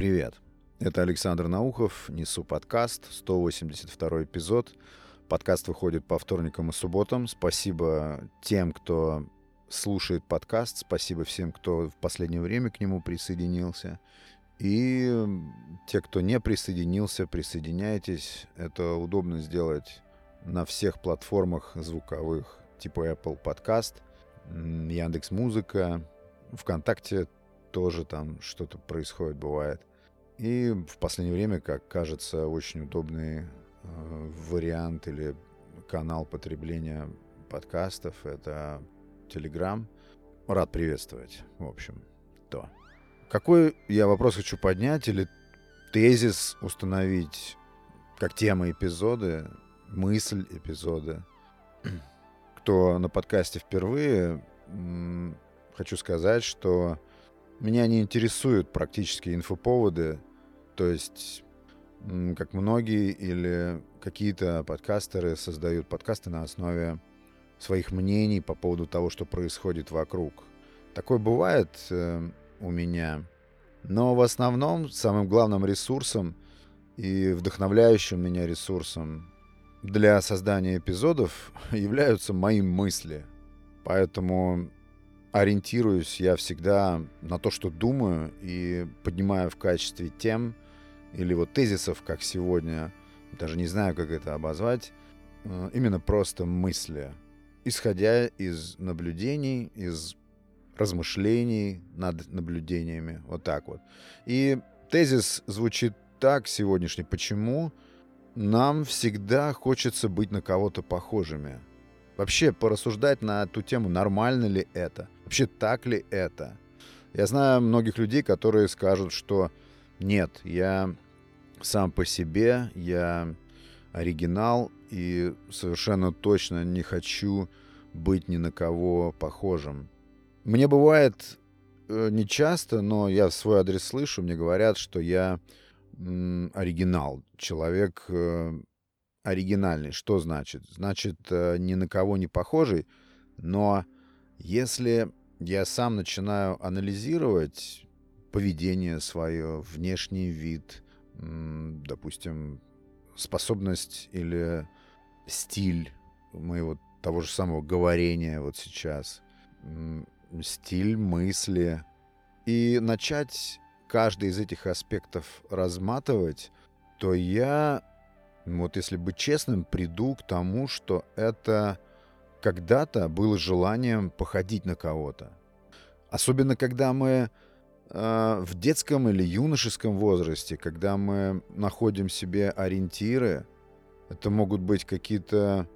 привет! Это Александр Наухов, несу подкаст, 182 эпизод. Подкаст выходит по вторникам и субботам. Спасибо тем, кто слушает подкаст, спасибо всем, кто в последнее время к нему присоединился. И те, кто не присоединился, присоединяйтесь. Это удобно сделать на всех платформах звуковых, типа Apple Podcast, Яндекс Музыка, ВКонтакте тоже там что-то происходит, бывает. И в последнее время, как кажется, очень удобный э, вариант или канал потребления подкастов — это Telegram. Рад приветствовать, в общем, то. Какой я вопрос хочу поднять или тезис установить как тема эпизода, мысль эпизода. Кто на подкасте впервые, хочу сказать, что меня не интересуют практически инфоповоды, то есть как многие или какие-то подкастеры создают подкасты на основе своих мнений по поводу того, что происходит вокруг. Такое бывает э, у меня. Но в основном самым главным ресурсом и вдохновляющим меня ресурсом для создания эпизодов являются мои мысли. Поэтому ориентируюсь я всегда на то, что думаю, и поднимаю в качестве тем или вот тезисов, как сегодня, даже не знаю, как это обозвать, э, именно просто мысли, исходя из наблюдений, из размышлений над наблюдениями, вот так вот. И тезис звучит так сегодняшний, почему нам всегда хочется быть на кого-то похожими – Вообще порассуждать на эту тему, нормально ли это, вообще так ли это. Я знаю многих людей, которые скажут, что нет, я сам по себе, я оригинал и совершенно точно не хочу быть ни на кого похожим. Мне бывает э, не часто, но я свой адрес слышу, мне говорят, что я оригинал, человек э, оригинальный. Что значит? Значит, э, ни на кого не похожий, но если я сам начинаю анализировать поведение свое, внешний вид, допустим, способность или стиль моего того же самого говорения вот сейчас, стиль мысли, и начать каждый из этих аспектов разматывать, то я вот если быть честным, приду к тому, что это когда-то было желанием походить на кого-то. Особенно когда мы э, в детском или юношеском возрасте, когда мы находим себе ориентиры, это могут быть какие-то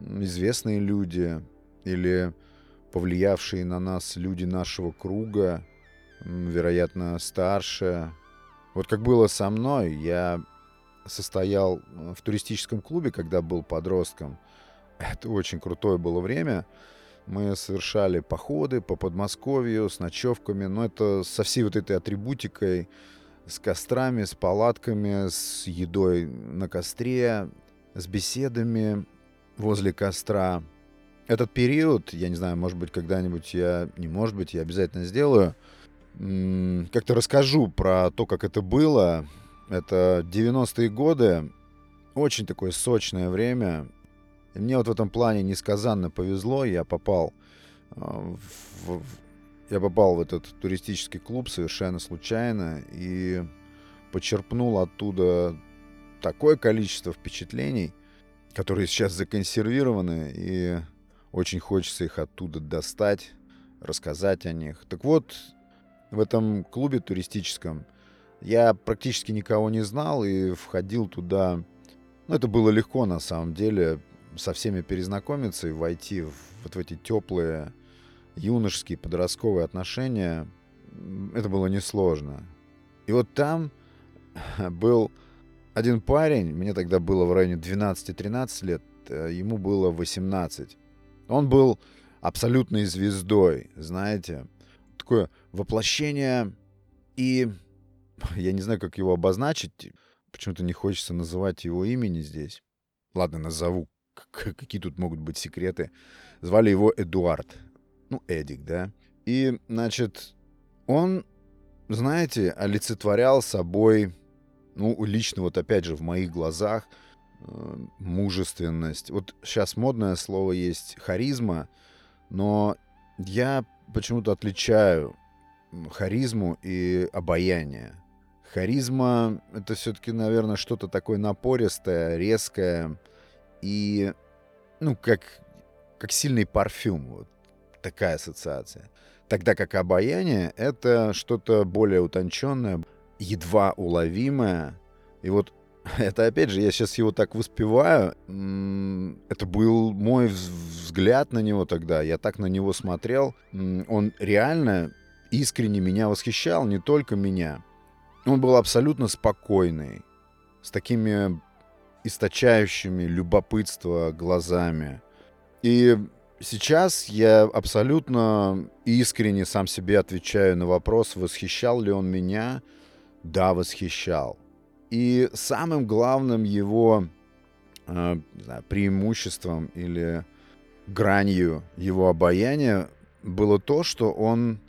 известные люди или повлиявшие на нас люди нашего круга, вероятно, старше. Вот как было со мной, я состоял э, в туристическом клубе, когда был подростком. Это очень крутое было время. Мы совершали походы по Подмосковью с ночевками, но это со всей вот этой атрибутикой, с кострами, с палатками, с едой на костре, с беседами возле костра. Этот период, я не знаю, может быть, когда-нибудь я, не может быть, я обязательно сделаю, как-то расскажу про то, как это было, это 90-е годы, очень такое сочное время. И мне вот в этом плане несказанно повезло. Я попал а, в, я попал в этот туристический клуб совершенно случайно и почерпнул оттуда такое количество впечатлений, которые сейчас законсервированы, и очень хочется их оттуда достать, рассказать о них. Так вот, в этом клубе туристическом я практически никого не знал и входил туда. Ну, это было легко на самом деле со всеми перезнакомиться и войти в, вот в эти теплые юношеские подростковые отношения. Это было несложно. И вот там был один парень, мне тогда было в районе 12-13 лет, э, ему было 18. Он был абсолютной звездой, знаете, такое воплощение и я не знаю, как его обозначить. Почему-то не хочется называть его имени здесь. Ладно, назову. Какие тут могут быть секреты? Звали его Эдуард. Ну, Эдик, да. И, значит, он знаете, олицетворял собой, ну, лично вот опять же в моих глазах, э, мужественность. Вот сейчас модное слово есть харизма, но я почему-то отличаю харизму и обаяние. Харизма — это все-таки, наверное, что-то такое напористое, резкое и, ну, как, как сильный парфюм. Вот такая ассоциация. Тогда как обаяние — это что-то более утонченное, едва уловимое. И вот это, опять же, я сейчас его так воспеваю. Это был мой взгляд на него тогда. Я так на него смотрел. Он реально искренне меня восхищал, не только меня. Он был абсолютно спокойный, с такими источающими любопытство глазами. И сейчас я абсолютно искренне сам себе отвечаю на вопрос, восхищал ли он меня. Да, восхищал. И самым главным его э, знаю, преимуществом или гранью его обаяния было то, что он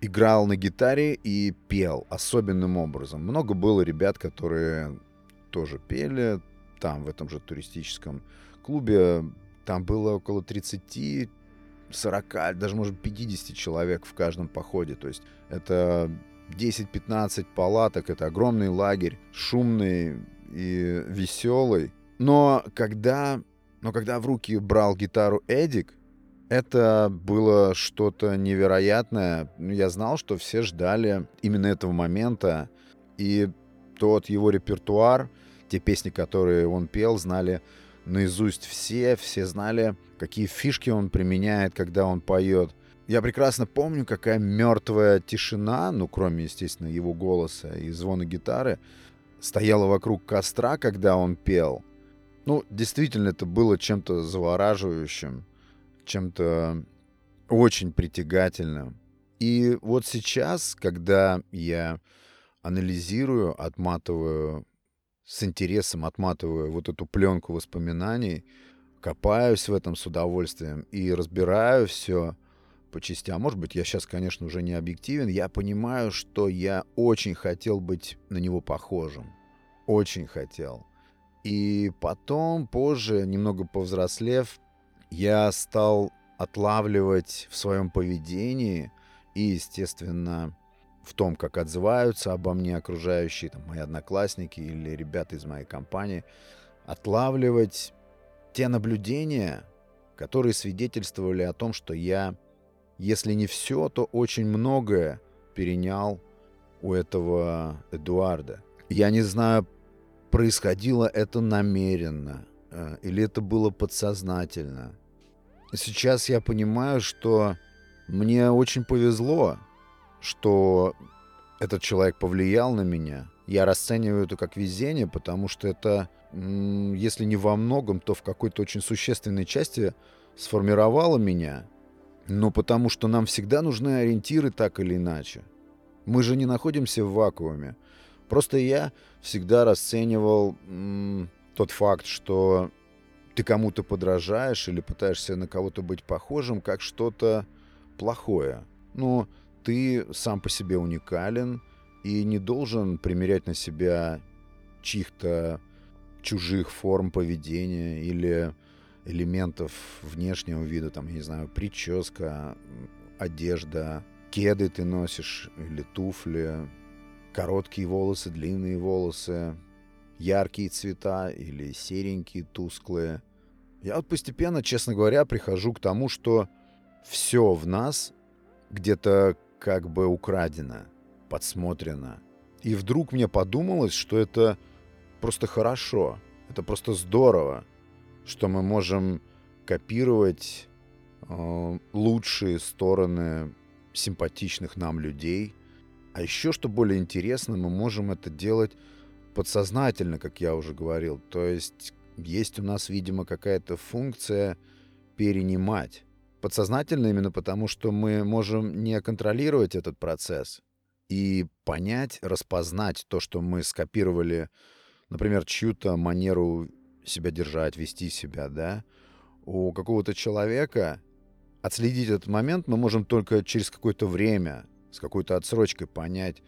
играл на гитаре и пел особенным образом. Много было ребят, которые тоже пели там, в этом же туристическом клубе. Там было около 30, 40, даже, может, 50 человек в каждом походе. То есть это 10-15 палаток, это огромный лагерь, шумный и веселый. Но когда, но когда в руки брал гитару Эдик, это было что-то невероятное. Ну, я знал, что все ждали именно этого момента. И тот его репертуар, те песни, которые он пел, знали наизусть все. Все знали, какие фишки он применяет, когда он поет. Я прекрасно помню, какая мертвая тишина, ну, кроме, естественно, его голоса и звона гитары, стояла вокруг костра, когда он пел. Ну, действительно, это было чем-то завораживающим чем-то очень притягательным. И вот сейчас, когда я анализирую, отматываю с интересом, отматываю вот эту пленку воспоминаний, копаюсь в этом с удовольствием и разбираю все по частям. Может быть, я сейчас, конечно, уже не объективен. Я понимаю, что я очень хотел быть на него похожим. Очень хотел. И потом, позже, немного повзрослев, я стал отлавливать в своем поведении и, естественно, в том, как отзываются обо мне окружающие, там, мои одноклассники или ребята из моей компании, отлавливать те наблюдения, которые свидетельствовали о том, что я, если не все, то очень многое перенял у этого Эдуарда. Я не знаю, происходило это намеренно э, или это было подсознательно – сейчас я понимаю, что мне очень повезло, что этот человек повлиял на меня. Я расцениваю это как везение, потому что это, если не во многом, то в какой-то очень существенной части сформировало меня. Но потому что нам всегда нужны ориентиры так или иначе. Мы же не находимся в вакууме. Просто я всегда расценивал тот факт, что ты кому-то подражаешь или пытаешься на кого-то быть похожим, как что-то плохое. Но ты сам по себе уникален и не должен примерять на себя чьих-то чужих форм поведения или элементов внешнего вида, там, я не знаю, прическа, одежда, кеды ты носишь или туфли, короткие волосы, длинные волосы, яркие цвета или серенькие, тусклые. Я вот постепенно, честно говоря, прихожу к тому, что все в нас где-то как бы украдено, подсмотрено. И вдруг мне подумалось, что это просто хорошо, это просто здорово, что мы можем копировать э, лучшие стороны симпатичных нам людей. А еще, что более интересно, мы можем это делать подсознательно, как я уже говорил. То есть есть у нас, видимо, какая-то функция перенимать. Подсознательно именно потому, что мы можем не контролировать этот процесс и понять, распознать то, что мы скопировали, например, чью-то манеру себя держать, вести себя, да, у какого-то человека, отследить этот момент мы можем только через какое-то время, с какой-то отсрочкой понять,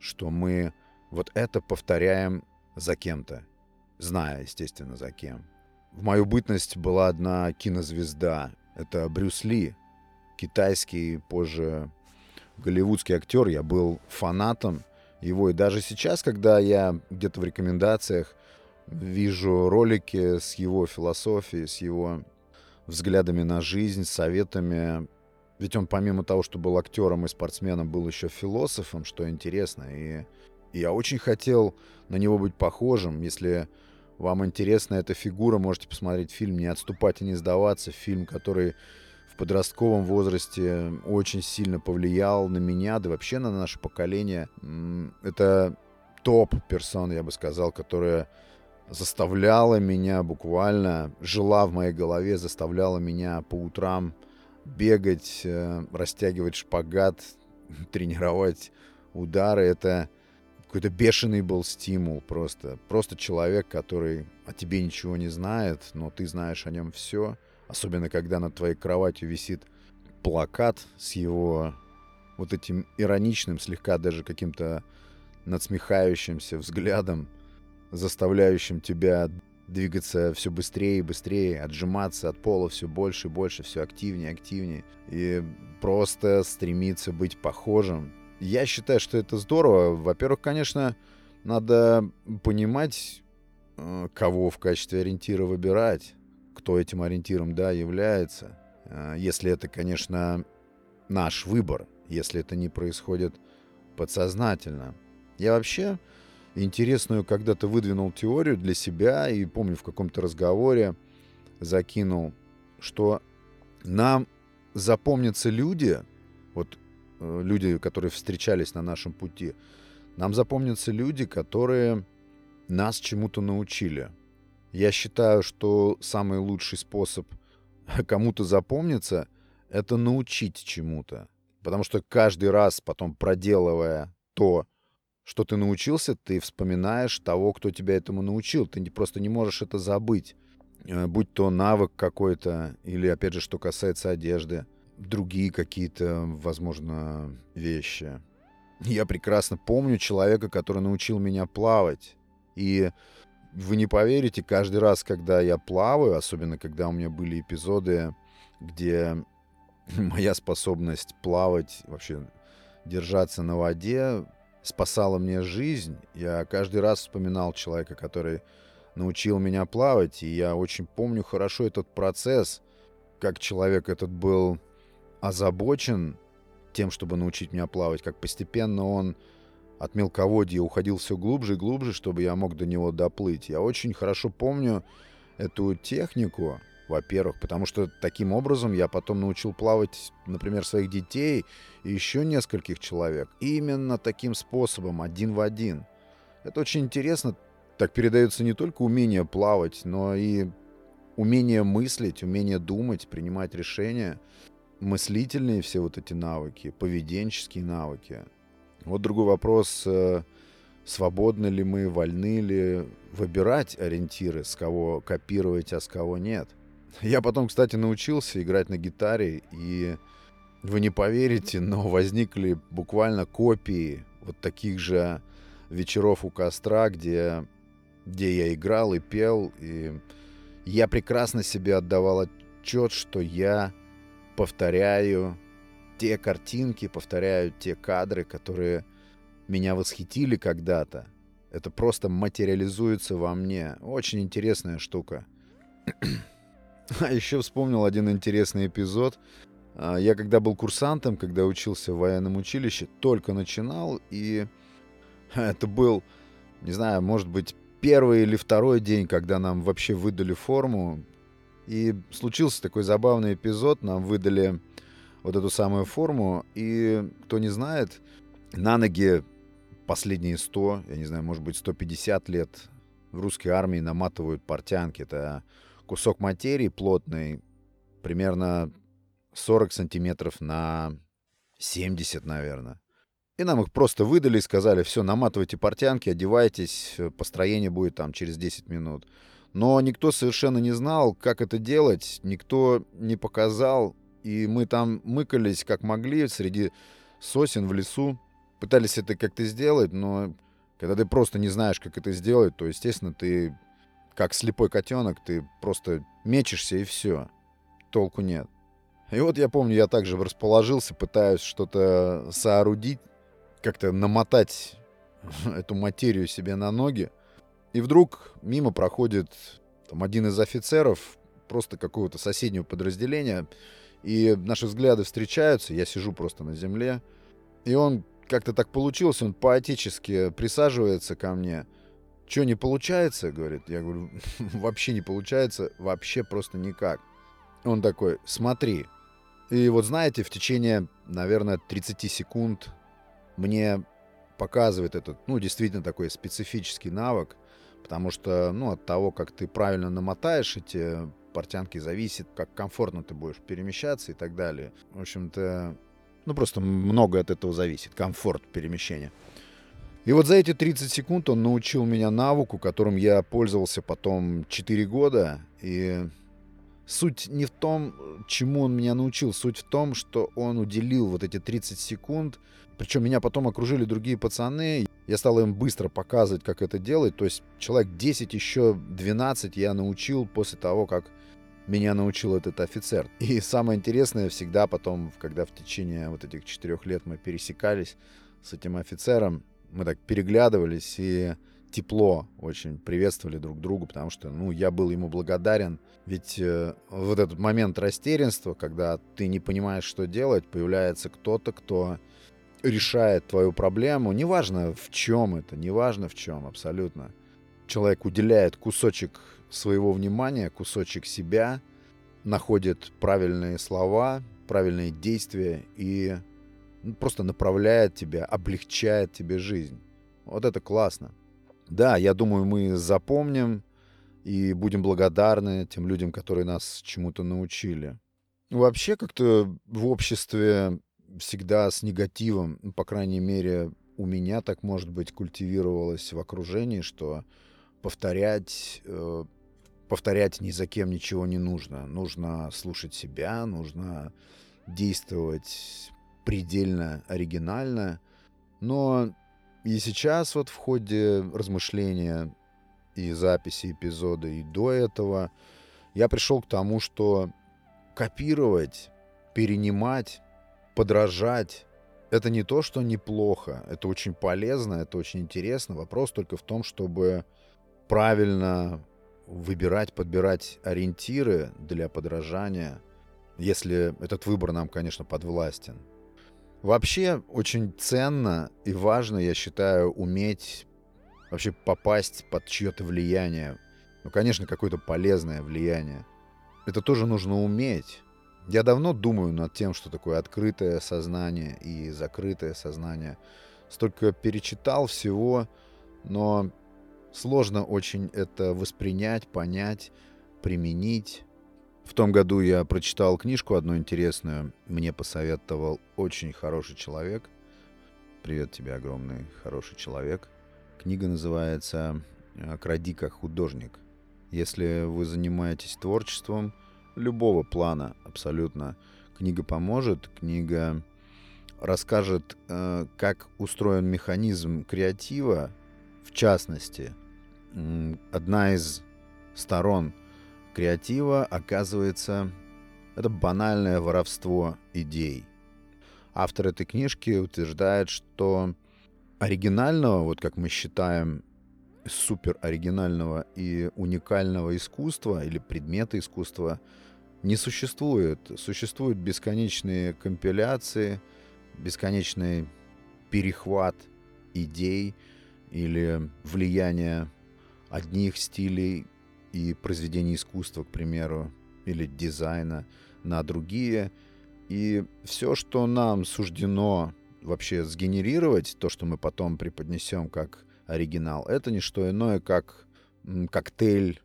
что мы вот это повторяем за кем-то, зная, естественно, за кем. В мою бытность была одна кинозвезда. Это Брюс Ли, китайский, позже голливудский актер. Я был фанатом его. И даже сейчас, когда я где-то в рекомендациях вижу ролики с его философией, с его взглядами на жизнь, советами. Ведь он помимо того, что был актером и спортсменом, был еще философом, что интересно. И, я очень хотел на него быть похожим. Если вам интересна эта фигура, можете посмотреть фильм «Не отступать и не сдаваться». Фильм, который в подростковом возрасте очень сильно повлиял на меня, да вообще на наше поколение. Это топ персон, я бы сказал, которая заставляла меня буквально, жила в моей голове, заставляла меня по утрам бегать, э, растягивать шпагат, тренировать удары. Это какой-то бешеный был стимул просто. Просто человек, который о тебе ничего не знает, но ты знаешь о нем все. Особенно, когда над твоей кроватью висит плакат с его вот этим ироничным, слегка даже каким-то надсмехающимся взглядом заставляющим тебя двигаться все быстрее и быстрее, отжиматься от пола все больше и больше, все активнее и активнее, и просто стремиться быть похожим. Я считаю, что это здорово. Во-первых, конечно, надо понимать, э, кого в качестве ориентира выбирать, кто этим ориентиром, да, является. Э, если это, конечно, наш выбор, если это не происходит подсознательно. Я вообще интересную когда-то выдвинул теорию для себя и помню в каком-то разговоре закинул, что нам запомнятся люди, вот люди, которые встречались на нашем пути, нам запомнятся люди, которые нас чему-то научили. Я считаю, что самый лучший способ кому-то запомниться — это научить чему-то. Потому что каждый раз потом проделывая то, что ты научился, ты вспоминаешь того, кто тебя этому научил. Ты просто не можешь это забыть. Э, будь то навык какой-то, или, опять же, что касается одежды, другие какие-то, возможно, вещи. Я прекрасно помню человека, который научил меня плавать. И вы не поверите, каждый раз, когда я плаваю, особенно когда у меня были эпизоды, где моя способность плавать, вообще держаться на воде спасала мне жизнь. Я каждый раз вспоминал человека, который научил меня плавать, и я очень помню хорошо этот процесс, как человек этот был озабочен тем, чтобы научить меня плавать, как постепенно он от мелководья уходил все глубже и глубже, чтобы я мог до него доплыть. Я очень хорошо помню эту технику, во-первых, потому что таким образом я потом научил плавать, например, своих детей и еще нескольких человек. Именно таким способом, один в один. Это очень интересно. Так передается не только умение плавать, но и умение мыслить, умение думать, принимать решения, мыслительные все вот эти навыки, поведенческие навыки. Вот другой вопрос, э, свободны ли мы, вольны ли выбирать ориентиры, с кого копировать, а с кого нет. Я потом, кстати, научился играть на гитаре, и вы не поверите, но возникли буквально копии вот таких же вечеров у костра, где, где я играл и пел, и я прекрасно себе отдавал отчет, что я повторяю те картинки, повторяю те кадры, которые меня восхитили когда-то. Это просто материализуется во мне. Очень интересная штука. А еще вспомнил один интересный эпизод. А, я когда был курсантом, когда учился в военном училище, только начинал, и это был, не знаю, может быть, первый или второй день, когда нам вообще выдали форму. И случился такой забавный эпизод. Нам выдали вот эту самую форму, и кто не знает, на ноги последние 100, я не знаю, может быть, 150 лет в русской армии наматывают портянки. Это кусок материи плотный, примерно 40 сантиметров на 70, наверное. И нам их просто выдали и сказали, все, наматывайте портянки, одевайтесь, построение будет там через 10 минут. Но никто совершенно не знал, как это делать, никто не показал, и мы там мыкались как могли среди сосен в лесу. пытались это как-то сделать, но когда ты просто не знаешь, как это сделать, то, естественно, ты как слепой котенок, ты просто мечешься и все. Толку нет. И вот я помню, я также расположился, пытаюсь что-то соорудить, как-то намотать эту материю себе на ноги. И вдруг мимо проходит там, один из офицеров, просто какого-то соседнего подразделения, и наши взгляды встречаются, я сижу просто на земле, и он как-то так получилось, он по-отечески присаживается ко мне. Что, не получается? Говорит. Я говорю, вообще не получается, вообще просто никак. Он такой, смотри. И вот знаете, в течение, наверное, 30 секунд мне показывает этот, ну, действительно такой специфический навык, потому что, ну, от того, как ты правильно намотаешь эти портянки, зависит, как комфортно ты будешь перемещаться и так далее. В общем-то, ну, просто много от этого зависит, комфорт перемещения. И вот за эти 30 секунд он научил меня навыку, которым я пользовался потом 4 года. И суть не в том, чему он меня научил, суть в том, что он уделил вот эти 30 секунд. Причем меня потом окружили другие пацаны. Я стал им быстро показывать, как это делать. То есть человек 10, еще 12 я научил после того, как меня научил этот офицер. И самое интересное всегда потом, когда в течение вот этих четырех лет мы пересекались с этим офицером, мы так переглядывались и тепло очень приветствовали друг друга, потому что, ну, я был ему благодарен. Ведь э, вот этот момент растерянства, когда ты не понимаешь, что делать, появляется кто-то, кто решает твою проблему, неважно в чем это, неважно в чем, абсолютно. Человек уделяет кусочек своего внимания, кусочек себя, находит правильные слова, правильные действия и ну, просто направляет тебя, облегчает тебе жизнь. Вот это классно. Да, я думаю, мы запомним и будем благодарны тем людям, которые нас чему-то научили. Вообще как-то в обществе всегда с негативом, ну, по крайней мере, у меня так, может быть, культивировалось в окружении, что повторять э, повторять ни за кем ничего не нужно. Нужно слушать себя, нужно действовать предельно оригинально. Но и сейчас вот в ходе размышления и записи эпизода, и до этого, я пришел к тому, что копировать, перенимать, подражать — это не то, что неплохо, это очень полезно, это очень интересно. Вопрос только в том, чтобы правильно выбирать, подбирать ориентиры для подражания, если этот выбор нам, конечно, подвластен. Вообще очень ценно и важно, я считаю, уметь вообще попасть под чье-то влияние. Ну, конечно, какое-то полезное влияние. Это тоже нужно уметь. Я давно думаю над тем, что такое открытое сознание и закрытое сознание. Столько перечитал всего, но Сложно очень это воспринять, понять, применить. В том году я прочитал книжку одну интересную. Мне посоветовал очень хороший человек. Привет тебе, огромный хороший человек. Книга называется «Кради как художник». Если вы занимаетесь творчеством любого плана абсолютно, книга поможет. Книга расскажет, э, как устроен механизм креатива, в частности – одна из сторон креатива оказывается это банальное воровство идей. Автор этой книжки утверждает, что оригинального, вот как мы считаем, супер оригинального и уникального искусства или предмета искусства не существует. Существуют бесконечные компиляции, бесконечный перехват идей или влияние одних стилей и произведений искусства, к примеру, или дизайна на другие. И все, что нам суждено вообще сгенерировать, то, что мы потом преподнесем как оригинал, это не что иное, как коктейль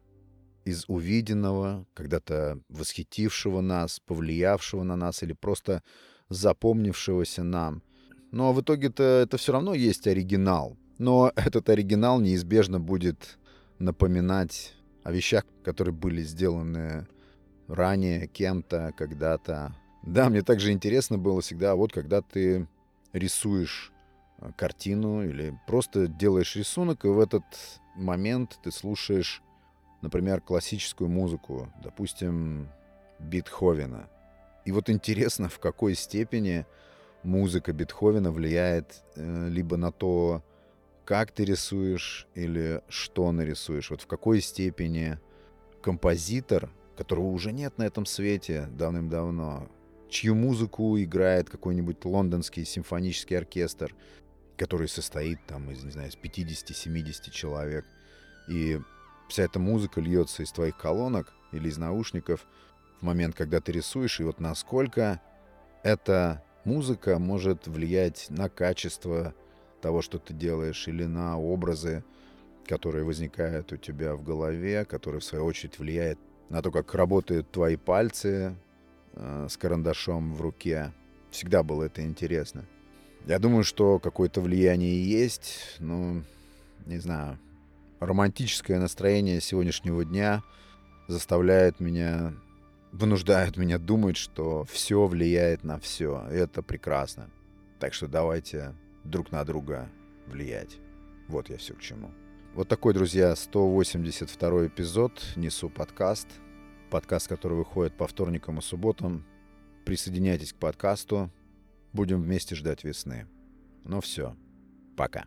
из увиденного, когда-то восхитившего нас, повлиявшего на нас или просто запомнившегося нам. Но в итоге-то это все равно есть оригинал. Но этот оригинал неизбежно будет напоминать о вещах, которые были сделаны ранее кем-то, когда-то. Да, мне также интересно было всегда, вот когда ты рисуешь э, картину или просто делаешь рисунок, и в этот момент ты слушаешь, например, классическую музыку, допустим, Бетховена. И вот интересно, в какой степени музыка Бетховена влияет э, либо на то, как ты рисуешь или что нарисуешь. Вот в какой степени композитор, которого уже нет на этом свете давным-давно, чью музыку играет какой-нибудь лондонский симфонический оркестр, который состоит там из, не знаю, из 50-70 человек, и вся эта музыка льется из твоих колонок или из наушников в момент, когда ты рисуешь, и вот насколько эта музыка может влиять на качество того, что ты делаешь, или на образы, которые возникают у тебя в голове, которые, в свою очередь, влияют на то, как работают твои пальцы э, с карандашом в руке. Всегда было это интересно. Я думаю, что какое-то влияние есть, но, не знаю, романтическое настроение сегодняшнего дня заставляет меня, вынуждает меня думать, что все влияет на все. Это прекрасно. Так что давайте друг на друга влиять. Вот я все к чему. Вот такой, друзья, 182 эпизод «Несу подкаст». Подкаст, который выходит по вторникам и субботам. Присоединяйтесь к подкасту. Будем вместе ждать весны. Ну все, пока.